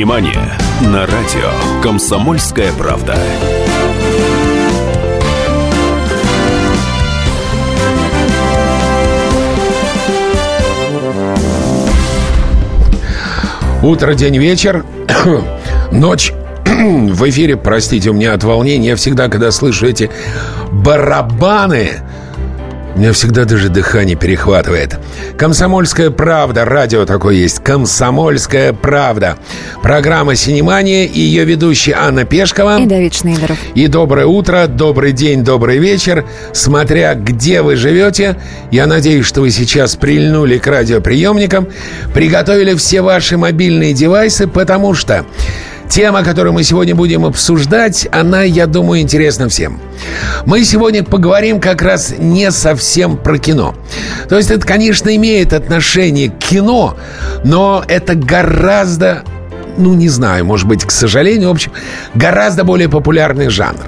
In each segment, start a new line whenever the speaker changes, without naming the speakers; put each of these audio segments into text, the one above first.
Синемания на радио «Комсомольская правда».
Утро, день, вечер, ночь. В эфире, простите, у меня от волнения всегда, когда слышу эти барабаны, меня всегда даже дыхание перехватывает. «Комсомольская правда». Радио такое есть. «Комсомольская правда». Программа «Синемания» и ее ведущие Анна Пешкова.
И Давид Шнейдеров.
И доброе утро, добрый день, добрый вечер. Смотря где вы живете, я надеюсь, что вы сейчас прильнули к радиоприемникам, приготовили все ваши мобильные девайсы, потому что Тема, которую мы сегодня будем обсуждать, она, я думаю, интересна всем. Мы сегодня поговорим как раз не совсем про кино. То есть это, конечно, имеет отношение к кино, но это гораздо ну, не знаю, может быть, к сожалению, в общем, гораздо более популярный жанр.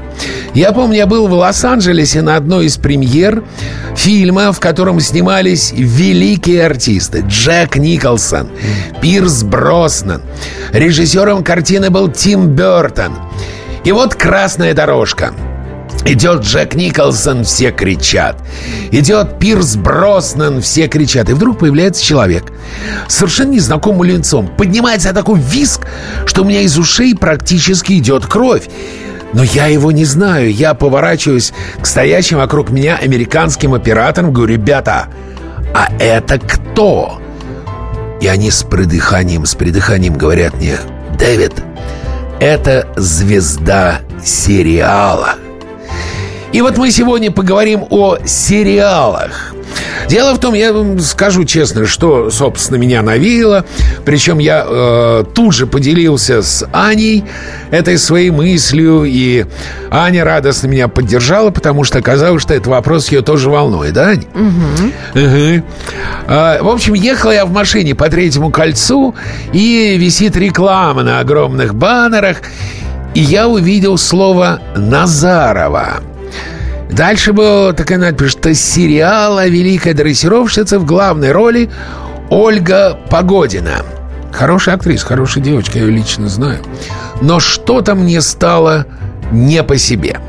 Я помню, я был в Лос-Анджелесе на одной из премьер фильма, в котором снимались великие артисты. Джек Николсон, Пирс Броснан. Режиссером картины был Тим Бертон. И вот «Красная дорожка». Идет Джек Николсон, все кричат. Идет Пирс Броснан, все кричат. И вдруг появляется человек совершенно незнакомым лицом. Поднимается такой виск, что у меня из ушей практически идет кровь. Но я его не знаю. Я поворачиваюсь к стоящим вокруг меня американским операторам. Говорю, ребята, а это кто? И они с придыханием, с придыханием говорят мне, Дэвид, это звезда сериала. И вот мы сегодня поговорим о сериалах. Дело в том, я вам скажу честно, что, собственно, меня навеяло. Причем я э, тут же поделился с Аней этой своей мыслью. И Аня радостно меня поддержала, потому что оказалось, что этот вопрос ее тоже волнует, да, Аня? Угу. Угу. А, в общем, ехал я в машине по третьему кольцу, и висит реклама на огромных баннерах. И я увидел слово «Назарова». Дальше была такая надпись, что сериала «Великая дрессировщица» в главной роли Ольга Погодина. Хорошая актриса, хорошая девочка, я ее лично знаю. Но что-то мне стало не по себе.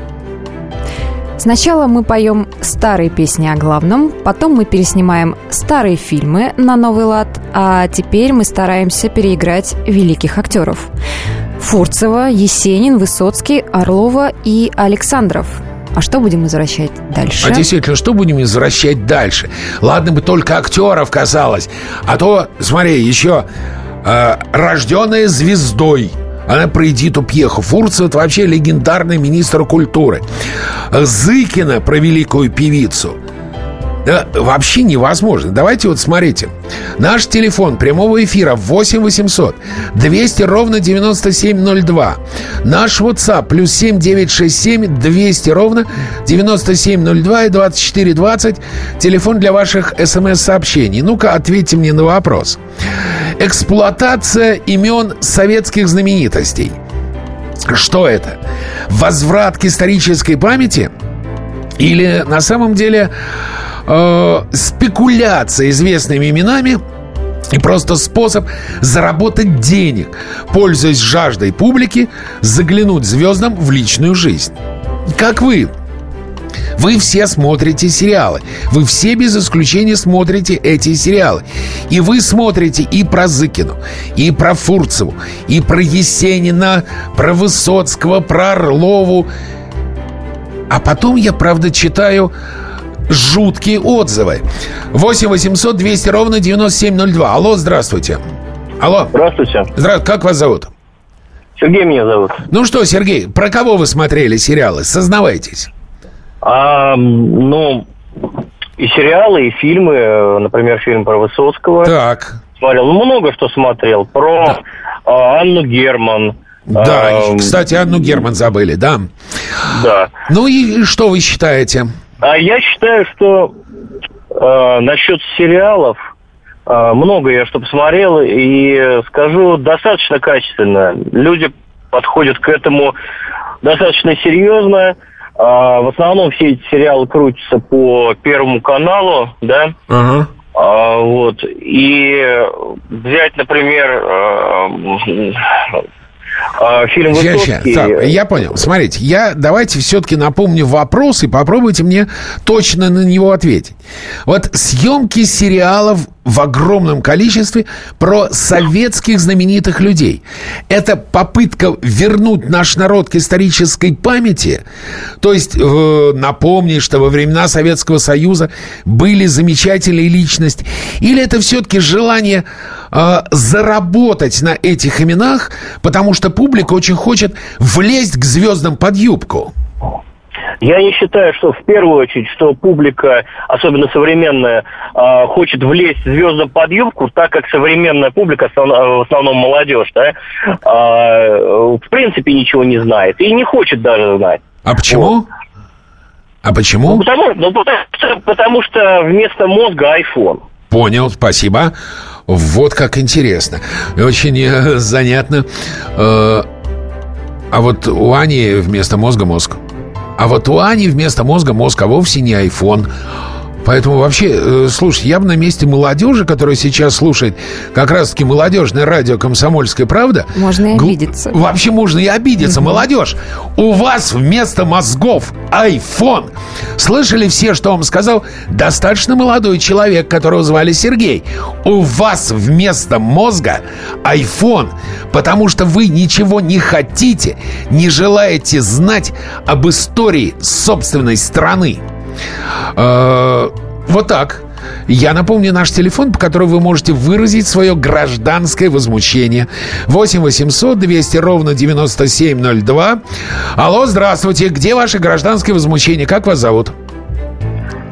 Сначала мы поем старые песни о главном, потом мы переснимаем старые фильмы на новый лад, а теперь мы стараемся переиграть великих актеров. Фурцева, Есенин, Высоцкий, Орлова и Александров – а что будем возвращать дальше?
А действительно, что будем возвращать дальше? Ладно бы только актеров казалось. А то, смотри, еще э, рожденная звездой. Она про Эдиту Пьеху. Фурцев – это вообще легендарный министр культуры. Зыкина про великую певицу. Да, вообще невозможно. Давайте вот смотрите. Наш телефон прямого эфира 8 800 200 ровно 9702. Наш WhatsApp плюс 7 967 200 ровно 9702 и 2420. Телефон для ваших смс-сообщений. Ну-ка, ответьте мне на вопрос. Эксплуатация имен советских знаменитостей. Что это? Возврат к исторической памяти? Или на самом деле э, спекуляция известными именами и просто способ заработать денег, пользуясь жаждой публики, заглянуть звездам в личную жизнь. Как вы? Вы все смотрите сериалы. Вы все без исключения смотрите эти сериалы. И вы смотрите и про Зыкину, и про Фурцеву, и про Есенина, про Высоцкого, про Орлову. А потом я, правда, читаю жуткие отзывы. 8 800 200 ровно 9702. Алло, здравствуйте. Алло.
Здравствуйте.
Здравствуйте. Как вас зовут?
Сергей меня зовут.
Ну что, Сергей, про кого вы смотрели сериалы? Сознавайтесь.
А, ну, и сериалы, и фильмы. Например, фильм про Высоцкого.
Так.
Смотрел. Ну, много что смотрел. Про да. а, Анну Герман.
Да, а, кстати, Анну Герман забыли, да?
Да.
Ну и что вы считаете?
А я считаю, что э, насчет сериалов э, много я что посмотрел и скажу достаточно качественно. Люди подходят к этому достаточно серьезно. А, в основном все эти сериалы крутятся по Первому каналу, да.
Ага.
А, вот. И взять, например, э, э, фильм
Ща,
«Высоцкий».
ща. Так, я понял. Смотрите, я давайте все-таки напомню вопрос и попробуйте мне точно на него ответить. Вот съемки сериалов в огромном количестве про советских знаменитых людей. Это попытка вернуть наш народ к исторической памяти, то есть э, напомнить, что во времена Советского Союза были замечательные личности, или это все-таки желание э, заработать на этих именах, потому что публика очень хочет влезть к звездам под юбку.
Я не считаю, что в первую очередь, что публика, особенно современная, э, хочет влезть звездам под юбку, так как современная публика, э, в основном молодежь, да, э, в принципе ничего не знает и не хочет даже знать.
А почему? А
Ну,
почему?
потому, ну, потому, что, потому что вместо мозга iPhone.
Понял, спасибо. Вот как интересно. Очень э, занятно. Э, а вот у Ани вместо мозга мозг. А вот у Ани вместо мозга мозг, а вовсе не iPhone. Поэтому вообще, э, слушай, я бы на месте молодежи, которая сейчас слушает как раз-таки молодежное радио «Комсомольская правда».
Можно и обидеться.
Вообще можно и обидеться. Молодежь, у вас вместо мозгов iPhone. Слышали все, что вам сказал достаточно молодой человек, которого звали Сергей? У вас вместо мозга iPhone, потому что вы ничего не хотите, не желаете знать об истории собственной страны. Э, Вот так. Я напомню наш телефон, по которому вы можете выразить свое гражданское возмущение. 8 800 200 ровно 9702. Алло, здравствуйте. Где ваше гражданское возмущение? Как вас зовут?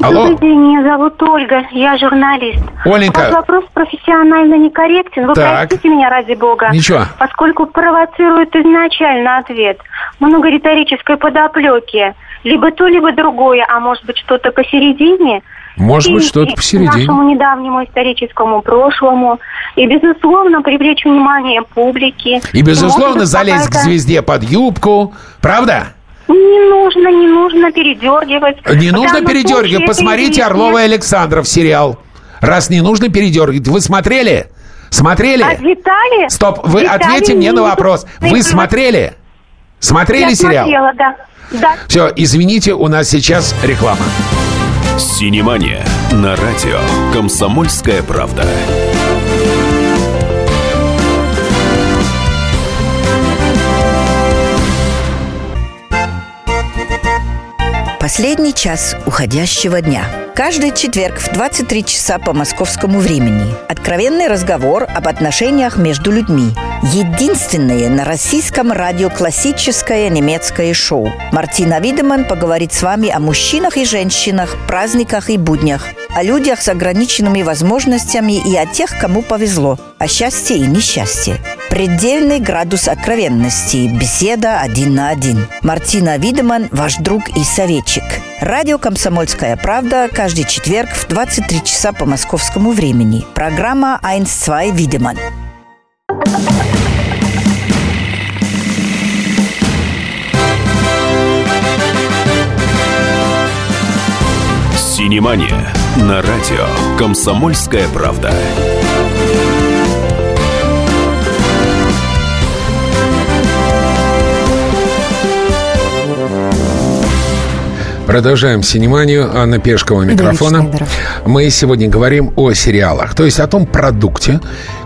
Алло,
Добрый день, меня зовут Ольга, я журналист.
Оленька.
Ваш вопрос профессионально некорректен. Вы
Так.
простите меня ради бога.
Ничего.
Поскольку провоцирует изначально ответ. Много риторической подоплеки. Либо то, либо другое, а может быть что-то посередине.
может быть,
И-
что-то
и
посередине.
Нашему недавнему историческому прошлому. И, безусловно, привлечь внимание публики.
И, безусловно,
Может быть,
залезть к звезде под юбку. Правда?
Не нужно, не нужно передергивать.
Не нужно передергивать. Посмотрите. Орлова и Александров сериал. Раз не нужно передергивать. Вы смотрели? Смотрели?
А детали?
Стоп, вы
детали
ответьте мне на вопрос. Вы смотрели? Смотрели
Я
сериал?
смотрела, да. Да.
Все, извините, у нас сейчас реклама.
Синемания на радио «Комсомольская правда».
Последний час уходящего дня. Каждый четверг в 23 часа по московскому времени. Откровенный разговор об отношениях между людьми. Единственное на российском радио классическое немецкое шоу. Мартина Видеман поговорит с вами о мужчинах и женщинах, праздниках и буднях, о людях с ограниченными возможностями и о тех, кому повезло, о счастье и несчастье. Предельный градус откровенности. Беседа один на один. Мартина Видеман, ваш друг и советчик. Радио «Комсомольская правда» каждый четверг в 23 часа по московскому времени. Программа «1-2 Видеман».
Синемания на радио «Комсомольская правда».
Продолжаем синеманию. Анна Пешкова микрофона. Мы сегодня говорим о сериалах, то есть о том продукте,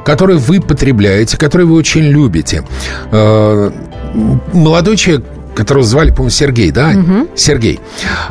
который вы потребляете, который вы очень любите. Э, Молодой человек, которого звали, по-моему, Сергей, да? Сергей.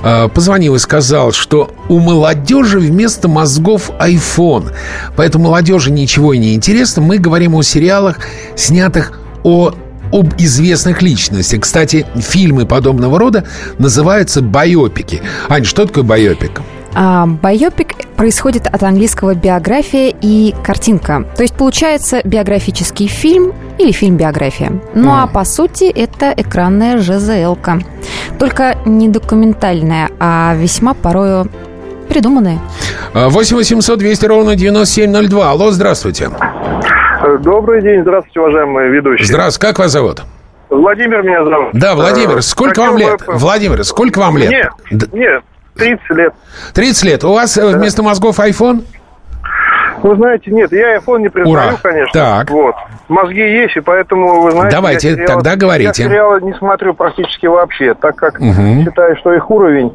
э, Позвонил и сказал, что у молодежи вместо мозгов iPhone. Поэтому молодежи ничего и не интересно. Мы говорим о сериалах, снятых о об известных личностях. Кстати, фильмы подобного рода называются байопики. Ань, что такое байопик?
А, байопик происходит от английского биография и картинка. То есть получается биографический фильм или фильм-биография. Ну а по сути это экранная ЖЗЛ-ка. Только не документальная, а весьма порою придуманная.
8 800 200 ровно 9702. Алло, здравствуйте.
Добрый день, здравствуйте, уважаемые ведущие.
Здравствуйте, как вас зовут?
Владимир меня зовут.
Да, Владимир, сколько
хотел
вам
бы-
лет? Владимир, сколько вам лет? Д-
мне 30 лет.
30 лет. У вас э, вместо мозгов iPhone?
Вы знаете, нет, я iPhone не признаю,
Ура.
конечно.
Так.
Вот. Мозги есть, и поэтому, вы знаете...
Давайте,
я сериалы-
тогда говорите.
Я сериалы не смотрю практически вообще, так как
Мгм.
считаю, что их уровень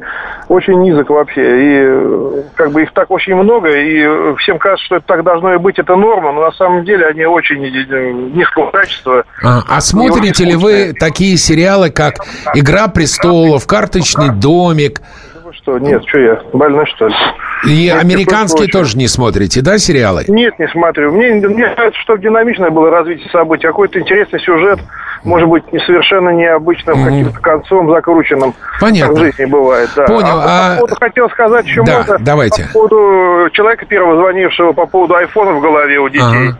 очень низок вообще. И э, как бы их так очень много, и э, всем кажется, что это так должно и быть, это норма, но на самом деле они очень э, низкого качества.
А, а смотрите ли вы такие сериалы, как «Игра престолов», «Карточный домик»,
Что, нет, что я, больной что ли?
и
Нет,
американские тоже не смотрите, да, сериалы?
Нет, не смотрю. Мне, мне кажется, что динамичное было развитие событий. Какой-то интересный сюжет, может быть, не совершенно необычным, каким-то концом закрученным.
Понятно.
Как в жизни бывает, да.
Понял,
А,
а-
по поводу хотел сказать еще
Да,
можно
давайте.
по поводу человека первого звонившего по поводу айфона в голове у детей.
Ага.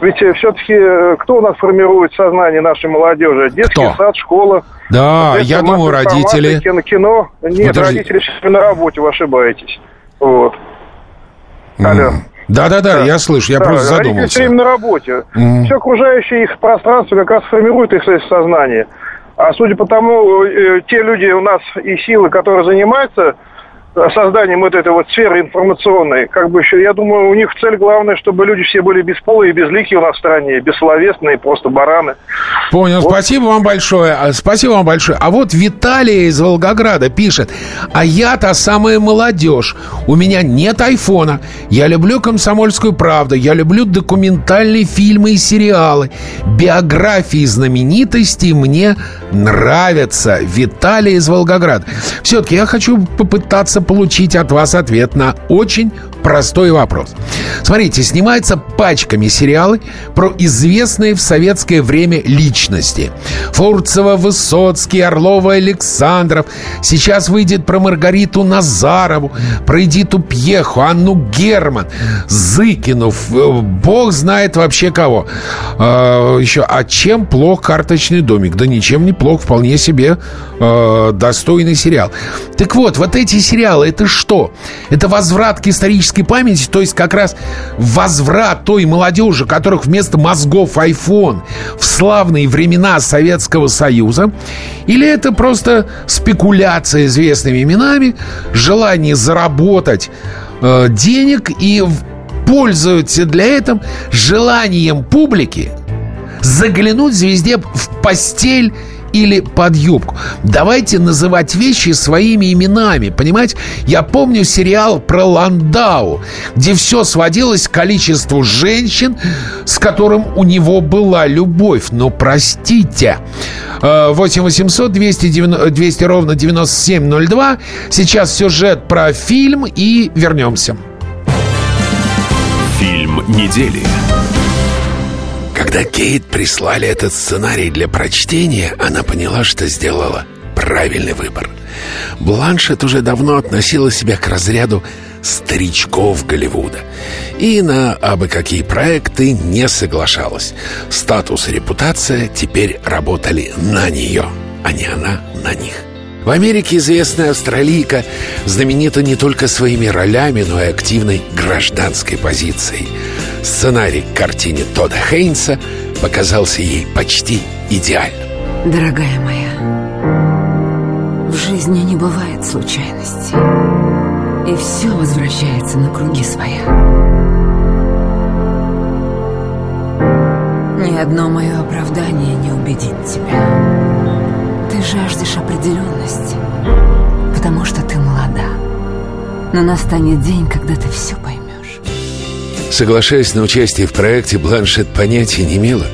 Ведь все-таки кто у нас формирует сознание нашей молодежи? Детский
Кто?
сад, школа.
Да, я думаю, родители.
Кино, кино. Нет,
Подожди.
родители сейчас на работе, вы ошибаетесь. Вот. Алло.
Да-да-да, я слышу, я
Да,
просто
родители
задумался.
все время на работе.
Мгм.
Все окружающее их пространство как раз формирует их сознание. А судя по тому, э, те люди у нас и силы, которые занимаются э, созданием вот этой вот сферы информационной, как бы еще, я думаю, у них цель главная, чтобы люди все были бесполые безликие у нас в стране, бессловесные, просто бараны.
Понял, спасибо вам большое. А, Спасибо вам большое. А вот Виталия из Волгограда пишет, а я та самая молодежь. У меня нет айфона. Я люблю комсомольскую правду. Я люблю документальные фильмы и сериалы. Биографии знаменитостей мне нравятся. Виталий из Волгограда. Все-таки я хочу попытаться получить от вас ответ на очень простой вопрос. Смотрите, снимаются пачками сериалы про известные в советское время личности. Фурцева, Высоцкий, Орлова, Александров. Сейчас выйдет про Маргариту Назарову, про Эдиту Пьеху, Анну Герман, Зыкину, ф- э, бог знает вообще кого. А, еще, а чем плох «Карточный домик»? Да ничем не плох, вполне себе э, достойный сериал. Так вот, вот эти сериалы, это что? Это возврат к исторической памяти, то есть как раз возврат той молодежи, которых вместо мозгов iPhone в славные времена Советского Союза? Или это просто спекуляция известными именами, желание заработать э, денег и пользуются для этого желанием публики заглянуть звезде в постель или под юбку. Давайте называть вещи своими именами, понимаете? Я помню сериал про Ландау, где все сводилось к количеству женщин, с которым у него была любовь. Но простите, Э, 8 800 290 200 ровно 9702. Сейчас сюжет про фильм и вернемся.
Фильм недели.
Когда Кейт прислали этот сценарий для прочтения, она поняла, что сделала правильный выбор. Бланшет уже давно относила себя к разряду старичков Голливуда. И на абы какие проекты не соглашалась. Статус и репутация теперь работали на нее, а не она на них. В Америке известная австралийка знаменита не только своими ролями, но и активной гражданской позицией. Сценарий к картине Тода Хейнса показался ей почти идеальным.
Дорогая моя, в жизни не бывает случайностей. И все возвращается на круги своя. Ни одно мое оправдание не убедит тебя. Ты жаждешь определенности, потому что ты молода. Но настанет день, когда ты все поймешь.
Соглашаясь на участие в проекте, Бланшет понятия не имела,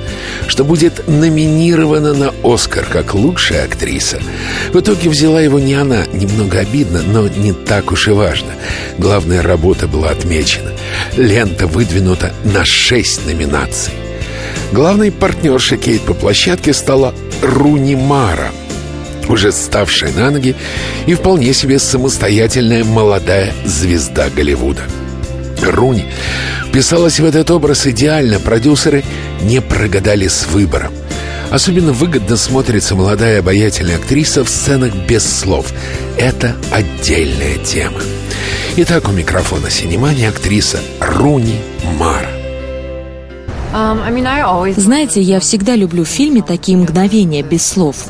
что будет номинирована на «Оскар» как лучшая актриса. В итоге взяла его не она, немного обидно, но не так уж и важно. Главная работа была отмечена. Лента выдвинута на шесть номинаций. Главной партнершей Кейт по площадке стала Руни Мара, уже ставшая на ноги и вполне себе самостоятельная молодая звезда Голливуда. Руни вписалась в этот образ идеально, продюсеры не прогадали с выбором. Особенно выгодно смотрится молодая обаятельная актриса в сценах без слов. Это отдельная тема. Итак, у микрофона Синемани актриса Руни Мара.
Знаете, я всегда люблю в фильме такие мгновения без слов.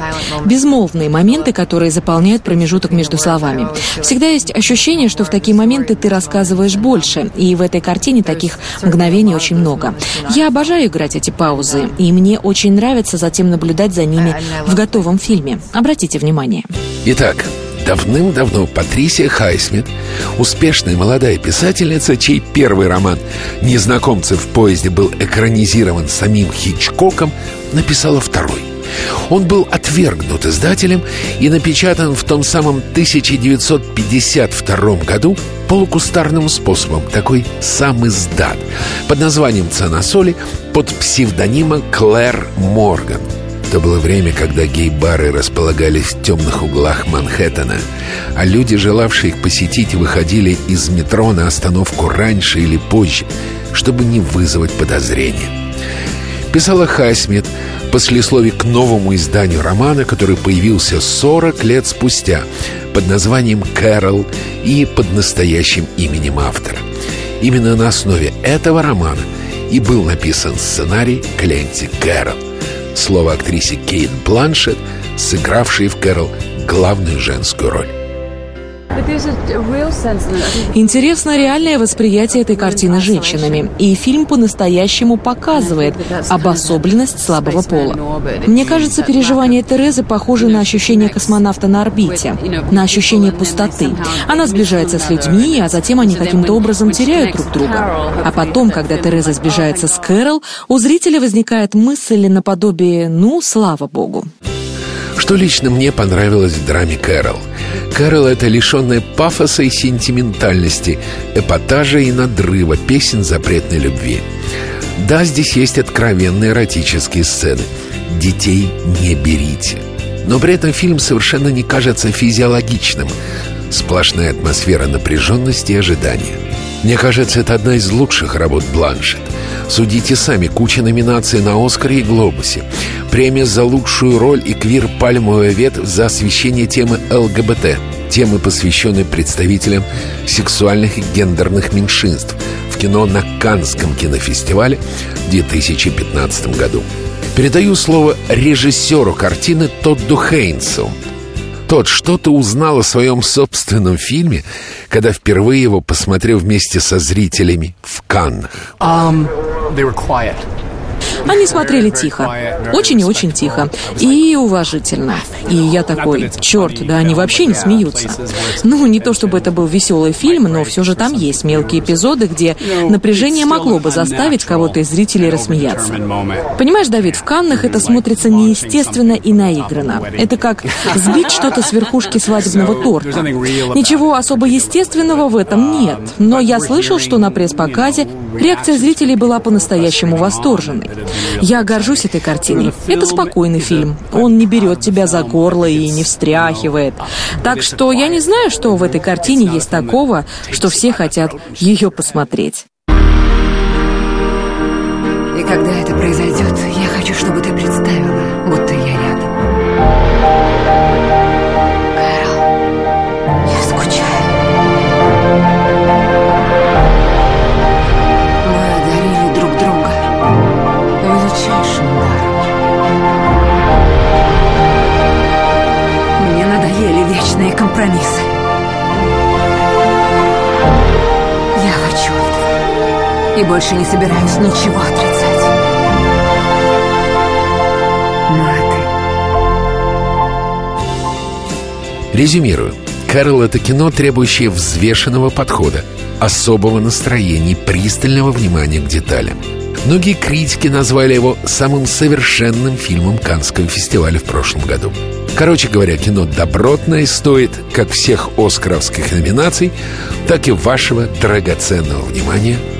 Безмолвные моменты, которые заполняют промежуток между словами. Всегда есть ощущение, что в такие моменты ты рассказываешь больше, и в этой картине таких мгновений очень много. Я обожаю играть эти паузы, и мне очень нравится затем наблюдать за ними в готовом фильме. Обратите внимание.
Итак, Давным-давно Патрисия Хайсмит, успешная молодая писательница, чей первый роман «Незнакомцы в поезде» был экранизирован самим Хичкоком, написала второй. Он был отвергнут издателем и напечатан в том самом 1952 году полукустарным способом, такой сам издат, под названием «Цена соли» под псевдонимом Клэр Морган – это было время, когда гей-бары располагались в темных углах Манхэттена, а люди, желавшие их посетить, выходили из метро на остановку раньше или позже, чтобы не вызвать подозрения. Писала Хайсмит послесловие к новому изданию романа, который появился 40 лет спустя под названием «Кэрол» и под настоящим именем автора. Именно на основе этого романа и был написан сценарий Кленти Кэрол – Слово актрисе Кейт Бланшет, сыгравшей в Кэрол главную женскую роль.
Интересно реальное восприятие этой картины женщинами. И фильм по-настоящему показывает обособленность слабого пола. Мне кажется, переживания Терезы похожи на ощущение космонавта на орбите, на ощущение пустоты. Она сближается с людьми, а затем они каким-то образом теряют друг друга. А потом, когда Тереза сближается с Кэрол, у зрителя возникает мысль наподобие «ну, слава богу».
Что лично мне понравилось в драме Кэрол? Кэрол — это лишенная пафоса и сентиментальности, эпатажа и надрыва песен запретной любви. Да, здесь есть откровенные эротические сцены. Детей не берите. Но при этом фильм совершенно не кажется физиологичным. Сплошная атмосфера напряженности и ожидания. Мне кажется, это одна из лучших работ Бланшет. Судите сами, куча номинаций на «Оскаре» и «Глобусе». Премия за лучшую роль и квир-пальмовая ветвь за освещение темы ЛГБТ. Темы, посвященной представителям сексуальных и гендерных меньшинств в кино на Канском кинофестивале в 2015 году. Передаю слово режиссеру картины Тодду Хейнсу – тот что-то узнал о своем собственном фильме, когда впервые его посмотрел вместе со зрителями в Каннах? Um,
они смотрели тихо, очень и очень тихо, и уважительно. И я такой, черт, да они вообще не смеются. Ну, не то чтобы это был веселый фильм, но все же там есть мелкие эпизоды, где напряжение могло бы заставить кого-то из зрителей рассмеяться. Понимаешь, Давид, в Каннах это смотрится неестественно и наигранно. Это как сбить что-то с верхушки свадебного торта. Ничего особо естественного в этом нет, но я слышал, что на пресс-показе реакция зрителей была по-настоящему восторженной. Я горжусь этой картиной. Это спокойный фильм. Он не берет тебя за горло и не встряхивает. Так что я не знаю, что в этой картине есть такого, что все хотят ее посмотреть.
И когда это произойдет, И больше не собираюсь ничего отрицать. Ну а
ты? Резюмирую. Кэрол — это кино, требующее взвешенного подхода, особого настроения, пристального внимания к деталям. Многие критики назвали его самым совершенным фильмом Каннского фестиваля в прошлом году. Короче говоря, кино добротное стоит как всех оскаровских номинаций, так и вашего драгоценного внимания,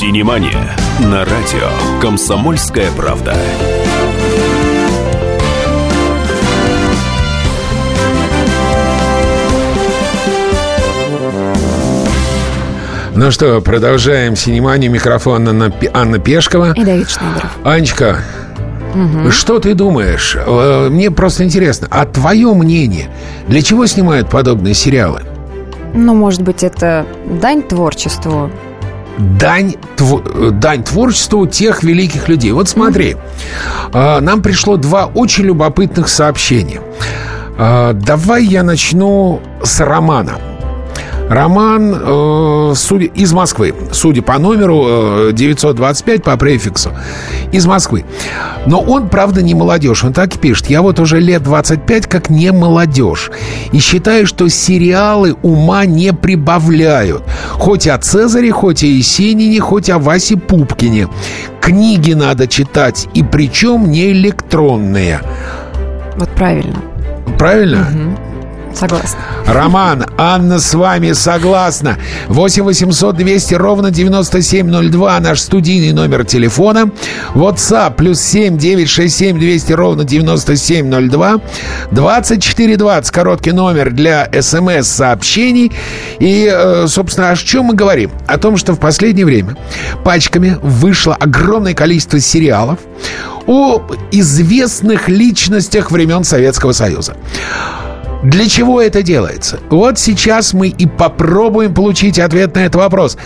«Синемания» на радио «Комсомольская правда».
Ну что, продолжаем синеманию. Микрофон Анна, Анна Пешкова.
И Давид Шнайдеров.
Анечка,
Мгм.
что ты думаешь? Э, Мне просто интересно, а твое мнение, для чего снимают подобные сериалы?
Ну, может быть, это дань творчеству.
Дань, тв- дань творчеству тех великих людей. Вот смотри, э, нам пришло два очень любопытных сообщения. Э, Давай я начну с романа. Роман э, судя, из Москвы, судя по номеру э, 925 по префиксу, из Москвы. Но он, правда, не молодежь. Он так и пишет. Я вот уже лет 25 как не молодежь. И считаю, что сериалы ума не прибавляют. Хоть о Цезаре, хоть о Есенине, хоть о Васе Пупкине. Книги надо читать, и причем не электронные.
Вот правильно.
Правильно?
Согласна.
Роман, Анна с вами согласна. 8 800 200 ровно 9702 наш студийный номер телефона. WhatsApp плюс 7 967 200 ровно 9702. 2420 короткий номер для смс-сообщений. И, э, собственно, о чем мы говорим? О том, что в последнее время пачками вышло огромное количество сериалов о известных личностях времен Советского Союза. Для чего это делается? Вот сейчас мы и попробуем получить ответ на этот вопрос.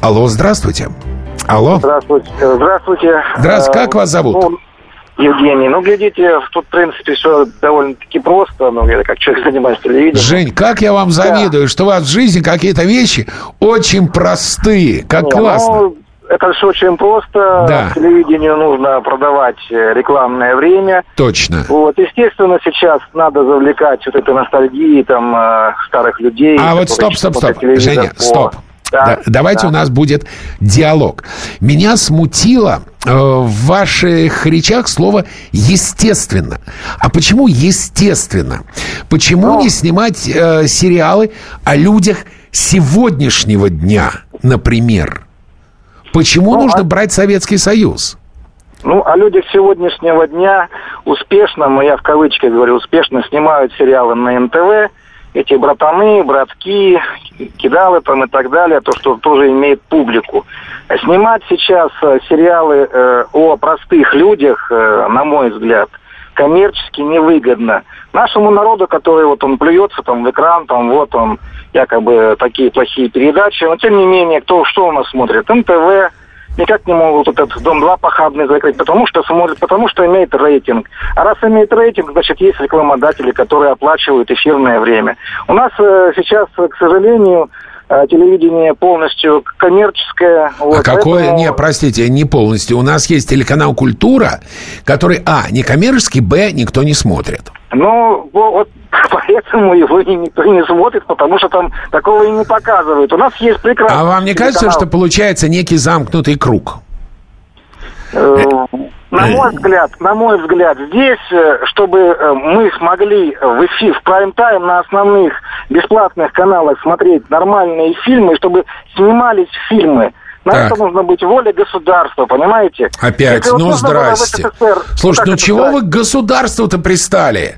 Алло, здравствуйте. Алло.
Здравствуйте. Здравствуйте.
Здравствуйте.
Э,
Как вас зовут?
ну, Евгений. Ну, глядите, тут, в принципе, все довольно-таки просто. Ну, я как человек занимаюсь телевидением.
Жень, как я вам завидую, что у вас в жизни какие-то вещи очень простые. Как
Не,
классно.
ну, это же очень просто.
Да.
Телевидению нужно продавать э, рекламное время.
Точно.
Вот, естественно, сейчас надо завлекать вот этой ностальгии там э, старых людей.
А вот стоп, стоп, стоп. Женя,
по-
стоп.
Да,
Да, давайте
да.
у нас будет диалог. Меня смутило э, в ваших речах слово естественно. А почему естественно? Почему
Ну.
не снимать э, сериалы о людях сегодняшнего дня, например? Почему
Ну,
нужно
а-
брать Советский Союз?
Ну, о людях сегодняшнего дня успешно, но я в кавычках говорю, успешно снимают сериалы на НТВ. Эти братаны, братки, кидалы там и так далее, то, что тоже имеет публику. А Снимать сейчас э, сериалы э, о простых людях, э, на мой взгляд, коммерчески невыгодно. Нашему народу, который вот он плюется там в экран, там вот он, якобы такие плохие передачи, но тем не менее, кто что у нас смотрит? НТВ, никак не могут этот Дом-2 похабный закрыть, потому что смотрят, потому что имеет рейтинг. А раз имеет рейтинг, значит, есть рекламодатели, которые оплачивают эфирное время. У нас э, сейчас, к сожалению, телевидение полностью коммерческое.
а
вот,
какое?
поэтому-
Не, простите, не полностью. У нас есть телеканал «Культура», который, а, не коммерческий, б, никто не смотрит.
Ну, во- вот поэтому его и никто не смотрит, потому что там такого и не показывают. У нас есть прекрасный
А вам не кажется,
телеканал.
что получается некий замкнутый круг?
На мой взгляд, на мой взгляд, здесь, э, чтобы э, мы смогли в эфир, в прайм-тайм на основных бесплатных каналах смотреть нормальные фильмы, чтобы снимались фильмы, на
Так.
это нужно быть воля государства, понимаете?
Опять,
Если вот
ну
нужно было в
здрасте.
СССР,
Слушай, ну чего
сказать?
вы к государству-то пристали?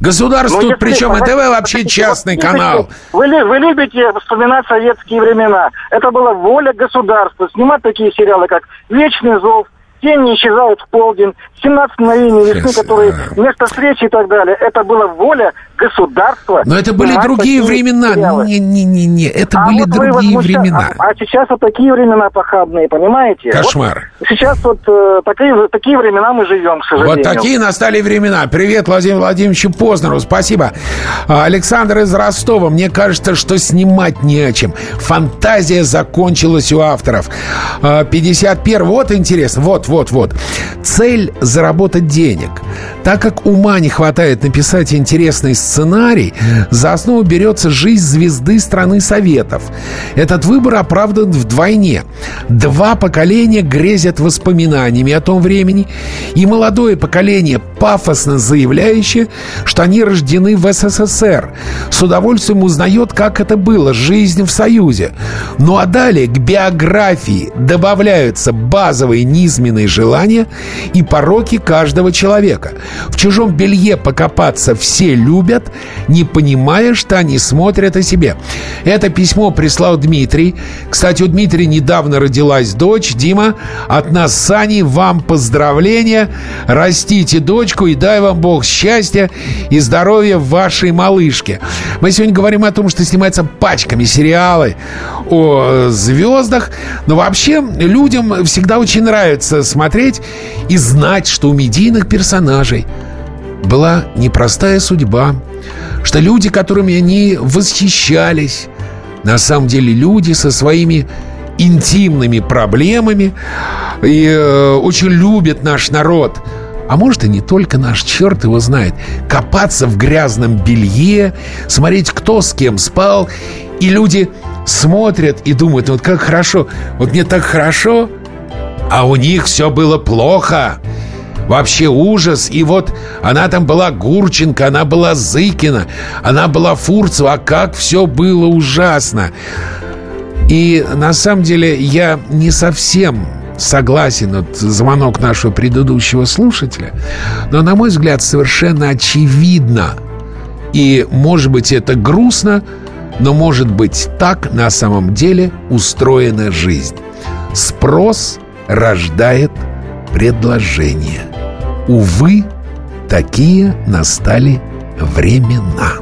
Государство,
Ну,
причем НТВ вообще частный
вот
канал.
Вы, вы любите вспоминать советские времена. Это была воля государства. Снимать такие сериалы, как «Вечный зов», «Тень не исчезает в полдень», «17 мгновений весны»,
Сейчас,
которые
а.
«Место встречи» и так далее. Это была воля государства.
Но это были другие времена. Не-не-не, это
А
были
вот
другие
возмуща-
времена.
А, а сейчас вот такие времена похабные, понимаете?
Кошмар.
Вот сейчас вот э, такие, такие времена мы живем, к сожалению.
Вот такие настали времена. Привет Владимиру Владимировичу Познеру. Спасибо. А, Александр из Ростова. Мне кажется, что снимать не о чем. Фантазия закончилась у авторов. А, 51. Вот интересно. Вот, вот, вот. Цель – заработать денег. Так как ума не хватает написать интересный сценарий, за основу берется жизнь звезды страны Советов. Этот выбор оправдан вдвойне. Два поколения грезят воспоминаниями о том времени, и молодое поколение пафосно заявляющая, что они рождены в СССР. С удовольствием узнает, как это было, жизнь в Союзе. Ну а далее к биографии добавляются базовые низменные желания и пороки каждого человека. В чужом белье покопаться все любят, не понимая, что они смотрят о себе. Это письмо прислал Дмитрий. Кстати, у Дмитрия недавно родилась дочь. Дима, от нас с Аней вам поздравления. Растите дочку и дай вам Бог счастья и здоровья вашей малышке. Мы сегодня говорим о том, что снимаются пачками сериалы о звездах. Но вообще людям всегда очень нравится смотреть и знать, что у медийных персонажей была непростая судьба, что люди, которыми они восхищались, на самом деле люди со своими интимными проблемами и э, очень любят наш народ. А может и не только наш, черт его знает. Копаться в грязном белье, смотреть, кто с кем спал. И люди смотрят и думают, вот как хорошо, вот мне так хорошо, а у них все было плохо. Вообще ужас. И вот она там была Гурченко, она была Зыкина, она была Фурцева. А как все было ужасно. И на самом деле я не совсем согласен вот звонок нашего предыдущего слушателя, но, на мой взгляд, совершенно очевидно. И, может быть, это грустно, но, может быть, так на самом деле устроена жизнь. Спрос рождает предложение. Увы, такие настали времена.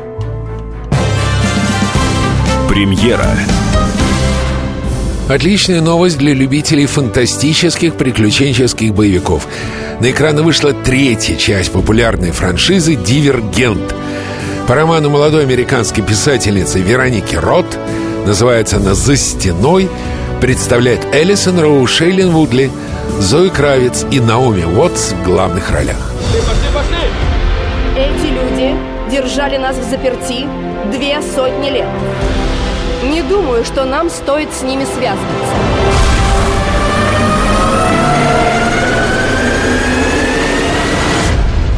Премьера.
Отличная новость для любителей фантастических приключенческих боевиков. На экраны вышла третья часть популярной франшизы «Дивергент». По роману молодой американской писательницы Вероники Рот называется она «За стеной», представляет Элисон Роу, Шейлин Вудли, Зои Кравец и Наоми Уотс в главных ролях.
Эти люди держали нас в заперти две сотни лет. Не думаю, что нам стоит с ними связываться.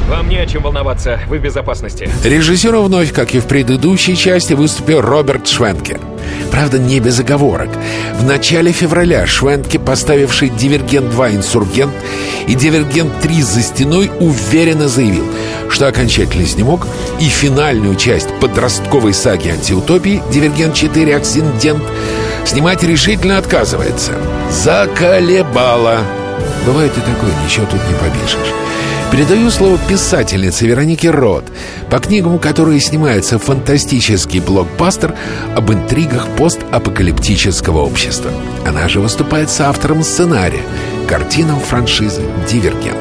Вам не о чем волноваться, вы в безопасности.
Режиссером вновь, как и в предыдущей части, выступил Роберт Швенке. Правда, не без оговорок. В начале февраля Швенке, поставивший «Дивергент 2. Инсургент» и «Дивергент 3. За стеной», уверенно заявил, что окончательный снимок и финальную часть подростковой саги антиутопии «Дивергент 4. Аксиндент» снимать решительно отказывается. Заколебало. Бывает и такое, ничего тут не попишешь. Передаю слово писательнице Веронике Рот, по книгам которой снимается фантастический блокбастер об интригах постапокалиптического общества. Она же выступает с автором сценария, картинам франшизы «Дивергент».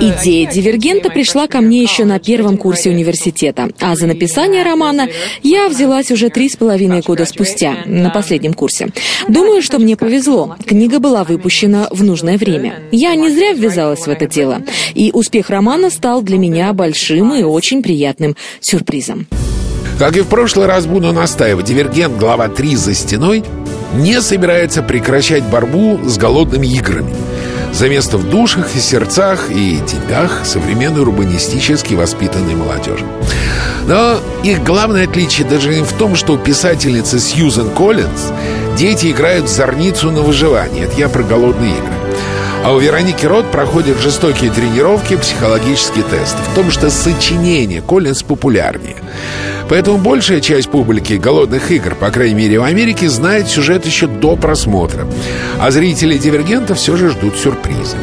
Идея «Дивергента» пришла ко мне еще на первом курсе университета, а за написание романа я взялась уже три с половиной года спустя, на последнем курсе. Думаю, что мне повезло. Книга была выпущена в нужное время. Я не зря ввязалась в это дело, и успех романа стал для меня большим и очень приятным сюрпризом.
Как и в прошлый раз буду настаивать, «Дивергент. Глава 3. За стеной» не собирается прекращать борьбу с голодными играми за место в душах и сердцах и деньгах современной урбанистически воспитанной молодежи. Но их главное отличие даже не в том, что у писательницы Сьюзен Коллинз дети играют в зорницу на выживание. Это я про голодные игры. А у Вероники Рот проходят жестокие тренировки, психологические тесты. В том, что сочинение Коллинз популярнее. Поэтому большая часть публики «Голодных игр», по крайней мере в Америке, знает сюжет еще до просмотра. А зрители «Дивергента» все же ждут сюрприза.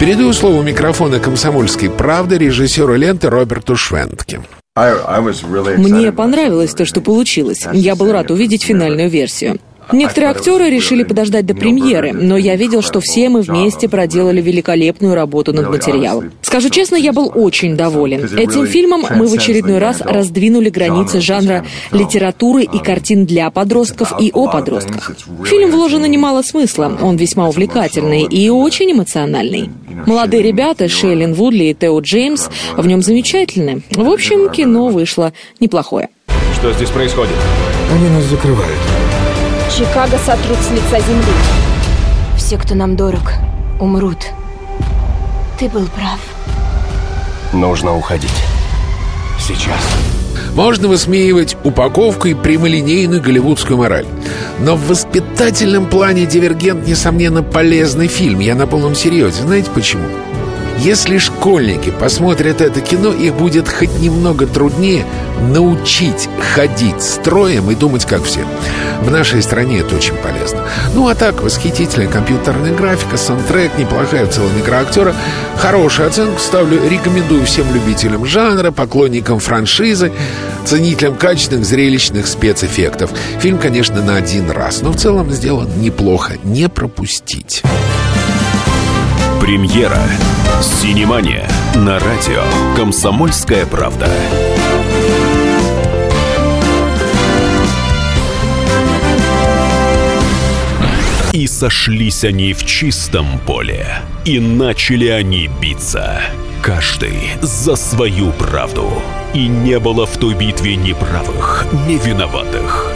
Передаю слово микрофона «Комсомольской правды» режиссеру ленты Роберту Швентке.
Мне понравилось то, что получилось. Я был рад увидеть финальную версию. Некоторые актеры решили подождать до премьеры, но я видел, что все мы вместе проделали великолепную работу над материалом. Скажу честно, я был очень доволен. Этим фильмом мы в очередной раз раздвинули границы жанра литературы и картин для подростков и о подростках. В фильм вложено немало смысла, он весьма увлекательный и очень эмоциональный. Молодые ребята, Шейлин Вудли и Тео Джеймс, в нем замечательны. В общем, кино вышло неплохое.
Что здесь происходит?
Они нас закрывают.
Чикаго сотрут с лица земли.
Все, кто нам дорог, умрут. Ты был прав.
Нужно уходить. Сейчас.
Можно высмеивать упаковку и прямолинейную голливудскую мораль. Но в воспитательном плане «Дивергент» несомненно полезный фильм. Я на полном серьезе. Знаете почему? Если школьники посмотрят это кино, их будет хоть немного труднее научить ходить строем и думать как все. В нашей стране это очень полезно. Ну а так, восхитительная компьютерная графика, саундтрек, неплохая в целом игра актера. Хорошую оценку ставлю, рекомендую всем любителям жанра, поклонникам франшизы, ценителям качественных зрелищных спецэффектов. Фильм, конечно, на один раз, но в целом сделан неплохо. Не пропустить.
Премьера. Синемания. На радио. Комсомольская правда. И сошлись они в чистом поле. И начали они биться. Каждый за свою правду. И не было в той битве ни правых, ни виноватых.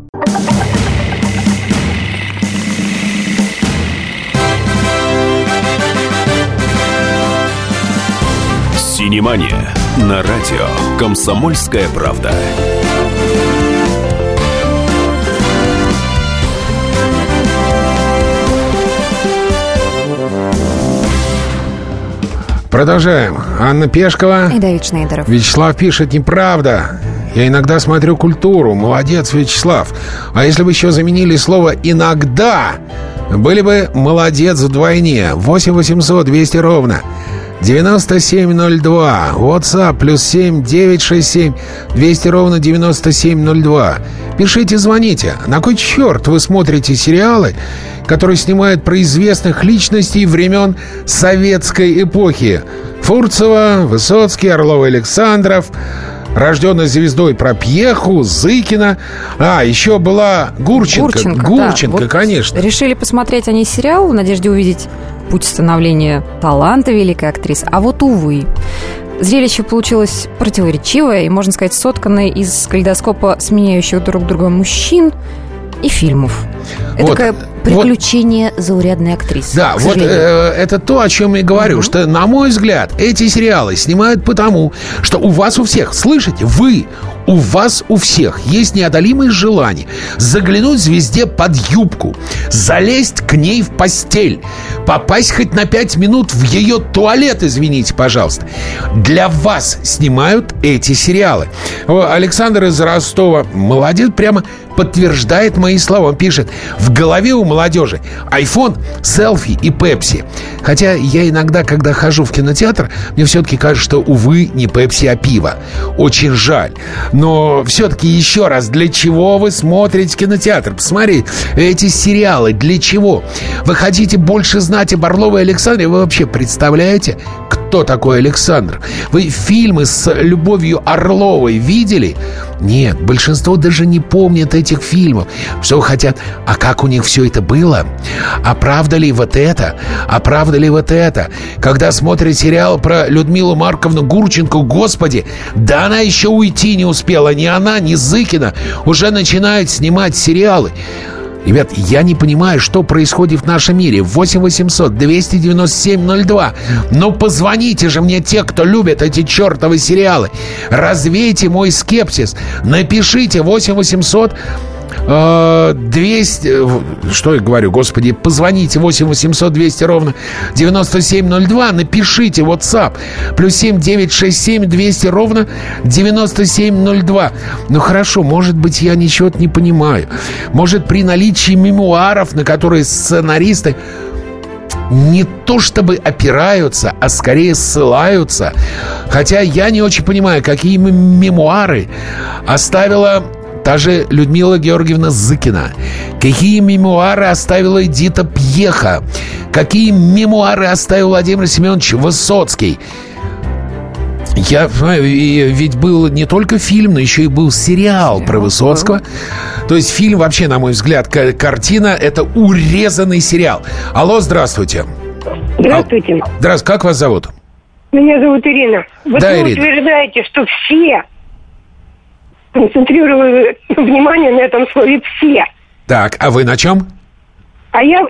Синемания на радио «Комсомольская правда».
Продолжаем. Анна Пешкова.
И Давид Шнейдеров.
Вячеслав пишет «Неправда». Я иногда смотрю культуру. Молодец, Вячеслав. А если бы еще заменили слово «иногда», были бы молодец вдвойне. 8 800 200 ровно. 9702. WhatsApp плюс 7 967 200 ровно 9702. Пишите, звоните. На кой черт вы смотрите сериалы, которые снимают про известных личностей времен советской эпохи? Фурцева, Высоцкий, Орлов Александров, рожденная звездой про Пьеху, Зыкина. А, еще была Гурченко.
Гурченко,
Гурченко,
да. Вот
конечно.
Решили посмотреть они сериал в надежде увидеть путь становления таланта великой актрисы. А вот, увы, Зрелище получилось противоречивое и, можно сказать, сотканное из калейдоскопа сменяющих друг друга мужчин и фильмов. Это
Вот,
такое приключение заурядной актрисы.
Да, вот э, это то, о чем я говорю, что, на мой взгляд, эти сериалы снимают потому, что у вас у всех, слышите, вы, у вас у всех есть неодолимое желание заглянуть звезде под юбку, залезть к ней в постель, попасть хоть на пять минут в ее туалет, извините, пожалуйста. Для вас снимают эти сериалы. Александр из Ростова, молодец, прямо подтверждает мои слова. Он пишет, в голове у молодежи iPhone, селфи и пепси. Хотя я иногда, когда хожу в кинотеатр, мне все-таки кажется, что, увы, не пепси, а пиво. Очень жаль. Но все-таки еще раз, для чего вы смотрите кинотеатр? Посмотри, эти сериалы, для чего? Вы хотите больше знать об Орловой Александре? Вы вообще представляете, кто такой Александр? Вы фильмы с Любовью Орловой видели? Нет, большинство даже не помнит этих фильмов. Все хотят, а как у них все это было? А правда ли вот это? А правда ли вот это? Когда смотрят сериал про Людмилу Марковну Гурченко, господи, да она еще уйти не успела. Ни она, ни Зыкина уже начинают снимать сериалы. Ребят, я не понимаю, что происходит в нашем мире. 8 800 297 02. Ну, позвоните же мне те, кто любит эти чертовы сериалы. Развейте мой скепсис. Напишите 8 800 э, 200... э, Что я говорю, господи, позвоните 8 800 200 ровно 9702, напишите WhatsApp. Плюс 7 967 200 ровно 9702. Ну хорошо, может быть, я ничего не понимаю. Может, при наличии мемуаров, на которые сценаристы не то чтобы опираются, а скорее ссылаются. Хотя я не очень понимаю, какие мемуары оставила та же Людмила Георгиевна Зыкина. Какие мемуары оставила Эдита Пьеха? Какие мемуары оставил Владимир Семенович Высоцкий? Я понимаю, ведь был не только фильм, но еще и был сериал про Высоцкого. То есть фильм вообще, на мой взгляд, картина — это урезанный сериал. Алло, здравствуйте.
Здравствуйте.
Здравствуйте, как вас зовут?
Меня зовут Ирина. Вот
Да,
вы
Ирина.
утверждаете, что все концентрировали внимание на этом слове «все».
Так, а вы на чем?
А я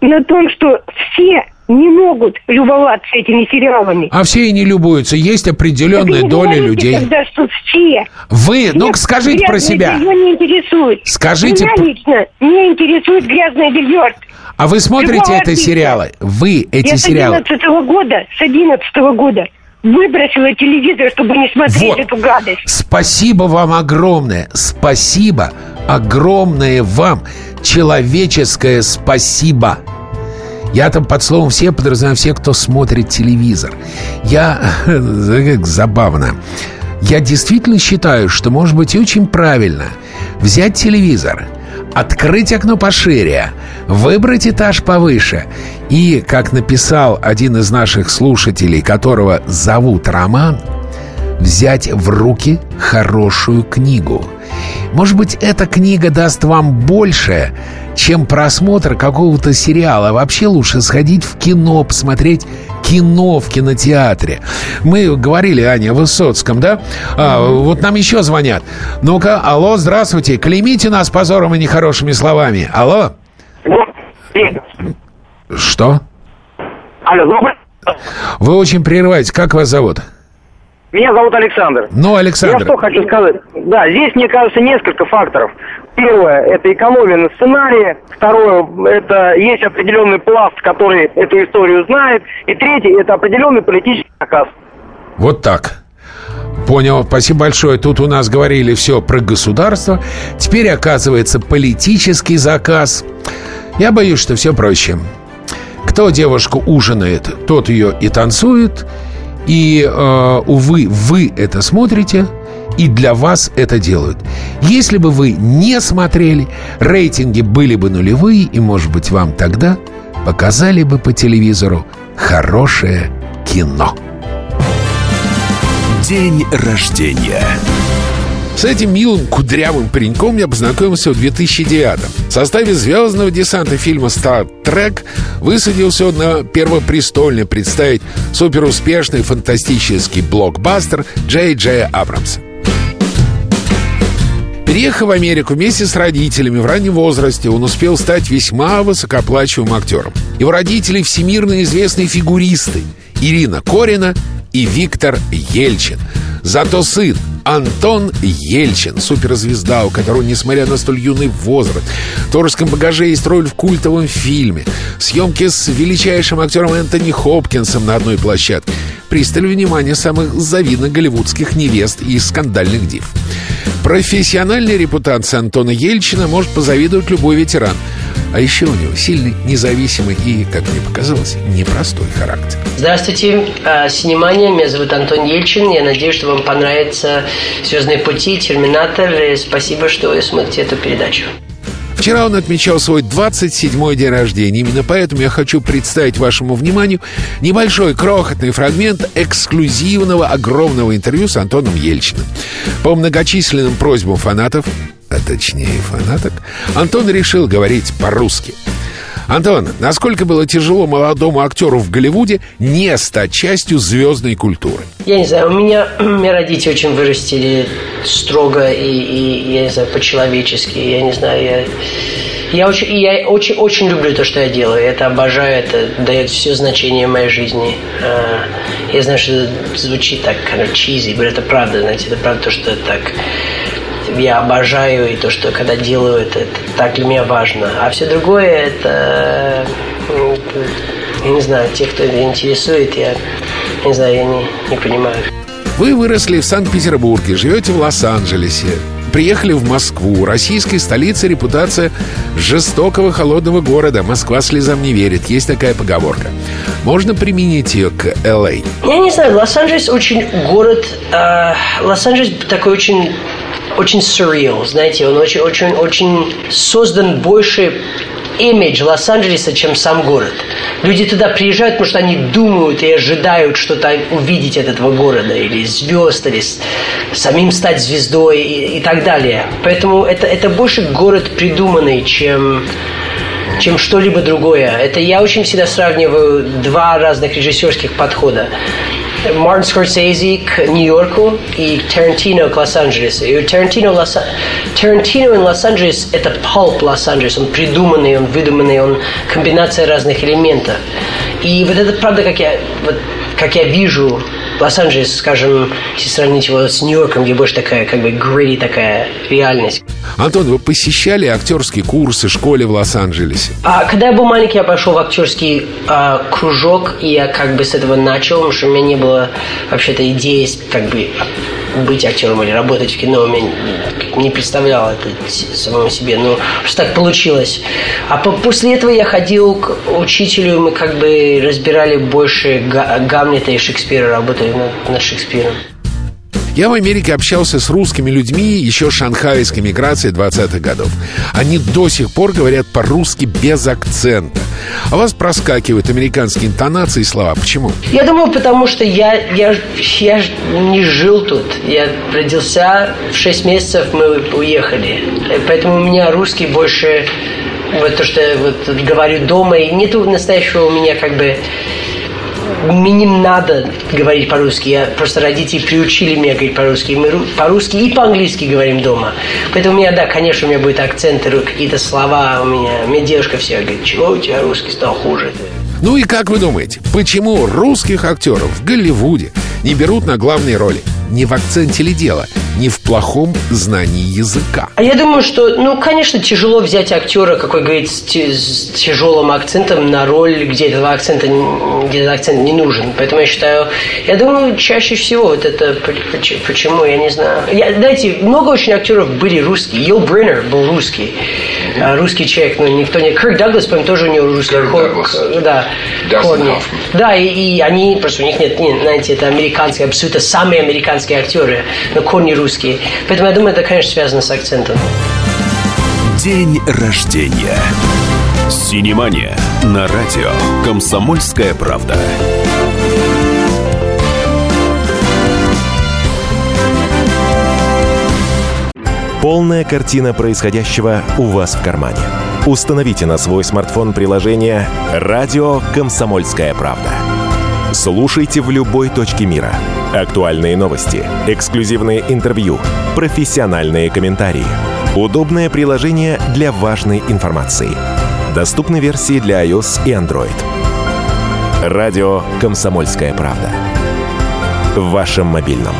на том, что все не могут любоваться этими сериалами.
А все и не любуются. Есть определенная
Так
доля людей.
тогда, что все.
Вы, ну скажите про себя.
белье не интересует.
Скажите
Меня лично не интересует грязное белье.
А вы смотрите
Любого
это
артиста.
сериалы? Вы эти
Я
сериалы?
с 11 года, с 11 года выбросила телевизор, чтобы не смотреть
Вот.
эту гадость.
Спасибо вам огромное. Спасибо огромное вам. Человеческое спасибо. Я там под словом «все» подразумеваю все, кто смотрит телевизор. Я... как забавно. Я действительно считаю, что может быть очень правильно взять телевизор, открыть окно пошире, выбрать этаж повыше. И, как написал один из наших слушателей, которого зовут Роман, взять в руки хорошую книгу. Может быть, эта книга даст вам больше, чем просмотр какого-то сериала. Вообще лучше сходить в кино, посмотреть кино в кинотеатре. Мы говорили, Аня, о Высоцком, да? А, вот нам еще звонят. Ну-ка, алло, здравствуйте. Клеймите нас позором и нехорошими словами. Алло? Что?
Алло.
Вы очень прерываете. Как вас зовут?
Меня зовут Александр.
Ну, Александр.
Я что хочу сказать. Да, здесь, мне кажется, несколько факторов. Первое, это экономия на сценарии. Второе, это есть определенный пласт, который эту историю знает. И третье, это определенный политический заказ.
Вот так. Понял, спасибо большое. Тут у нас говорили все про государство. Теперь, оказывается, политический заказ. Я боюсь, что все проще. Кто девушку ужинает, тот ее и танцует. И, э, увы, вы это смотрите, и для вас это делают. Если бы вы не смотрели, рейтинги были бы нулевые, и, может быть, вам тогда показали бы по телевизору хорошее кино.
День рождения.
С этим милым кудрявым пареньком я познакомился в 2009 В составе звездного десанта фильма «Стар Трек» высадился он на Первопрестольный представить суперуспешный фантастический блокбастер Джей Джея Абрамса. Переехав в Америку вместе с родителями в раннем возрасте, он успел стать весьма высокооплачиваемым актером. Его родители – всемирно известные фигуристы Ирина Корина и Виктор Ельчин. Зато сын Антон Ельчин, суперзвезда, у которого, несмотря на столь юный возраст, в творческом багаже есть роль в культовом фильме, съемки с величайшим актером Энтони Хопкинсом на одной площадке, пристали внимание самых завидных голливудских невест и скандальных див. Профессиональной репутации Антона Ельчина может позавидовать любой ветеран. А еще у него сильный, независимый и, как мне показалось, непростой характер.
Здравствуйте, а, с вниманием, меня зовут Антон Ельчин. Я надеюсь, что вам понравится «Звездные пути», «Терминатор». И спасибо, что вы смотрите эту передачу.
Вчера он отмечал свой 27-й день рождения. Именно поэтому я хочу представить вашему вниманию небольшой крохотный фрагмент эксклюзивного огромного интервью с Антоном Ельчиным. По многочисленным просьбам фанатов, а точнее фанаток, Антон решил говорить по-русски. Антон, насколько было тяжело молодому актеру в Голливуде не стать частью звездной культуры?
Я не знаю, у меня, меня родители очень вырастили строго и, и я не знаю, по-человечески. Я не знаю, я... Я очень, я очень, очень люблю то, что я делаю. Это обожаю, это дает все значение моей жизни. А, Я знаю, что это звучит так kind of но это правда, знаете, это правда то, что так я обожаю, и то, что когда делаю это, это так для меня важно. А все другое, это, ну, я не знаю, те, кто это интересует, я, я не знаю, я не, не понимаю.
Вы выросли в Санкт-Петербурге, живете в Лос-Анджелесе, приехали в Москву. Российской столице репутация жестокого холодного города. Москва слезам не верит. Есть такая поговорка. Можно применить ее к Л.А.
Я не знаю, Лос-Анджелес очень город, э, Лос-Анджелес такой очень очень surreal, знаете, он очень, очень, очень создан больше имидж Лос-Анджелеса, чем сам город. Люди туда приезжают, потому что они думают и ожидают что-то увидеть от этого города, или звезд, или самим стать звездой и, и так далее. Поэтому это, это больше город придуманный, чем чем что-либо другое. Это я очень всегда сравниваю два разных режиссерских подхода. Мартин Скорсезе к Нью-Йорку и Тарантино к Лос-Анджелесу. И Тарантино, Лос... Тарантино и Лос-Анджелес – это палп Лос-Анджелес. Он придуманный, он выдуманный, он комбинация разных элементов. И вот это правда, как я, вот, как я вижу Лос-Анджелес, скажем, если сравнить его с Нью-Йорком, где больше такая, как бы, грейди такая реальность.
Антон, вы посещали актерские курсы в школе в Лос-Анджелесе?
А, когда я был маленький, я пошел в актерский а, кружок, и я как бы с этого начал, потому что у меня не было вообще-то идеи, как бы, быть актером или работать в кино, я не представлял это самому себе. Но просто так получилось. А по после этого я ходил к учителю, мы как бы разбирали больше Гамлета и Шекспира, работали над, над Шекспиром.
Я в Америке общался с русскими людьми еще шанхайской миграции 20-х годов. Они до сих пор говорят по-русски без акцента. А вас проскакивают американские интонации и слова. Почему?
Я думаю, потому что я, я, я не жил тут. Я родился, в 6 месяцев мы уехали. Поэтому у меня русский больше... Вот то, что я вот, говорю дома, и нету настоящего у меня как бы мне не надо говорить по-русски. Я просто родители приучили меня говорить по-русски. Мы по-русски и по-английски говорим дома. Поэтому у меня, да, конечно, у меня будет акценты, какие-то слова у меня. У меня девушка все говорит, чего у тебя русский стал хуже?
Ну и как вы думаете, почему русских актеров в Голливуде не берут на главные роли? Не в акценте ли дело? Не в плохом знании языка?
А я думаю, что, ну, конечно, тяжело взять актера, какой говорит, с, с тяжелым акцентом на роль, где этого акцента, где этот акцент не нужен. Поэтому я считаю, я думаю, чаще всего вот это почему, я не знаю. Я, знаете, много очень актеров были русские. Йо Бриннер был русский. Mm-hmm. Русский человек, но никто не... Кирк Даглас, по-моему, тоже у него русский. Кирк Даглас. Да. Корни. Да, и, и они, просто у них нет, нет, знаете, это американские, абсолютно самые американские актеры, но корни русские. Поэтому я думаю, это, конечно, связано с акцентом.
День рождения. Синемания на радио «Комсомольская правда».
Полная картина происходящего у вас в кармане. Установите на свой смартфон приложение «Радио Комсомольская правда». Слушайте в любой точке мира. Актуальные новости, эксклюзивные интервью, профессиональные комментарии. Удобное приложение для важной информации. Доступны версии для iOS и Android. Радио «Комсомольская правда». В вашем мобильном.